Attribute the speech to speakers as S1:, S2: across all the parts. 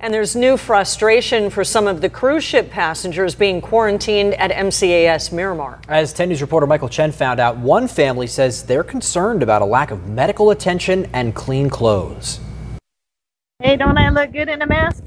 S1: And there's new frustration for some of the cruise ship passengers being quarantined at MCAS Miramar.
S2: As 10 News reporter Michael Chen found out, one family says they're concerned about a lack of medical attention and clean clothes.
S3: Hey, don't I look good in a mask?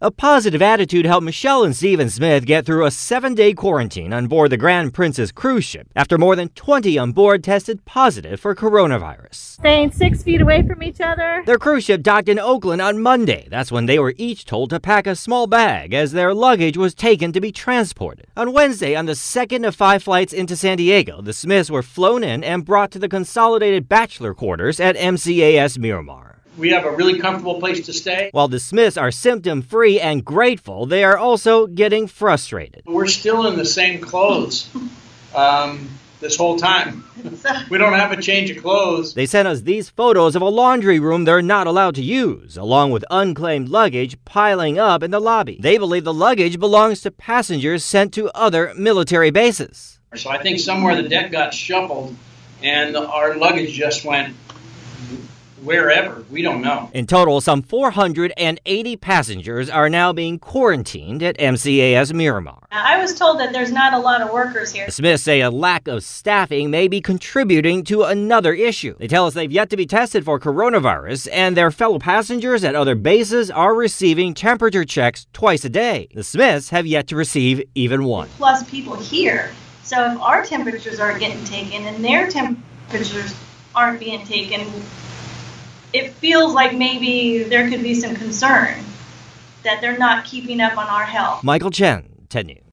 S4: A positive attitude helped Michelle and Stephen Smith get through a seven day quarantine on board the Grand Princess cruise ship after more than 20 on board tested positive for coronavirus.
S3: Staying six feet away from each other.
S4: Their cruise ship docked in Oakland on Monday. That's when they were each told to pack a small bag as their luggage was taken to be transported. On Wednesday, on the second of five flights into San Diego, the Smiths were flown in and brought to the consolidated bachelor quarters at MCAS Miramar.
S5: We have a really comfortable place to stay.
S4: While the Smiths are symptom free and grateful, they are also getting frustrated.
S5: We're still in the same clothes um, this whole time. we don't have a change of clothes.
S4: They sent us these photos of a laundry room they're not allowed to use, along with unclaimed luggage piling up in the lobby. They believe the luggage belongs to passengers sent to other military bases.
S5: So I think somewhere the deck got shuffled and our luggage just went wherever. We don't know.
S4: In total, some 480 passengers are now being quarantined at MCAS Miramar.
S6: I was told that there's not a lot of workers here.
S4: The Smiths say a lack of staffing may be contributing to another issue. They tell us they've yet to be tested for coronavirus, and their fellow passengers at other bases are receiving temperature checks twice a day. The Smiths have yet to receive even one.
S6: Plus people here. So if our temperatures aren't getting taken and their temperatures aren't being taken, it feels like maybe there could be some concern that they're not keeping up on our health.
S4: Michael Chen, 10 News.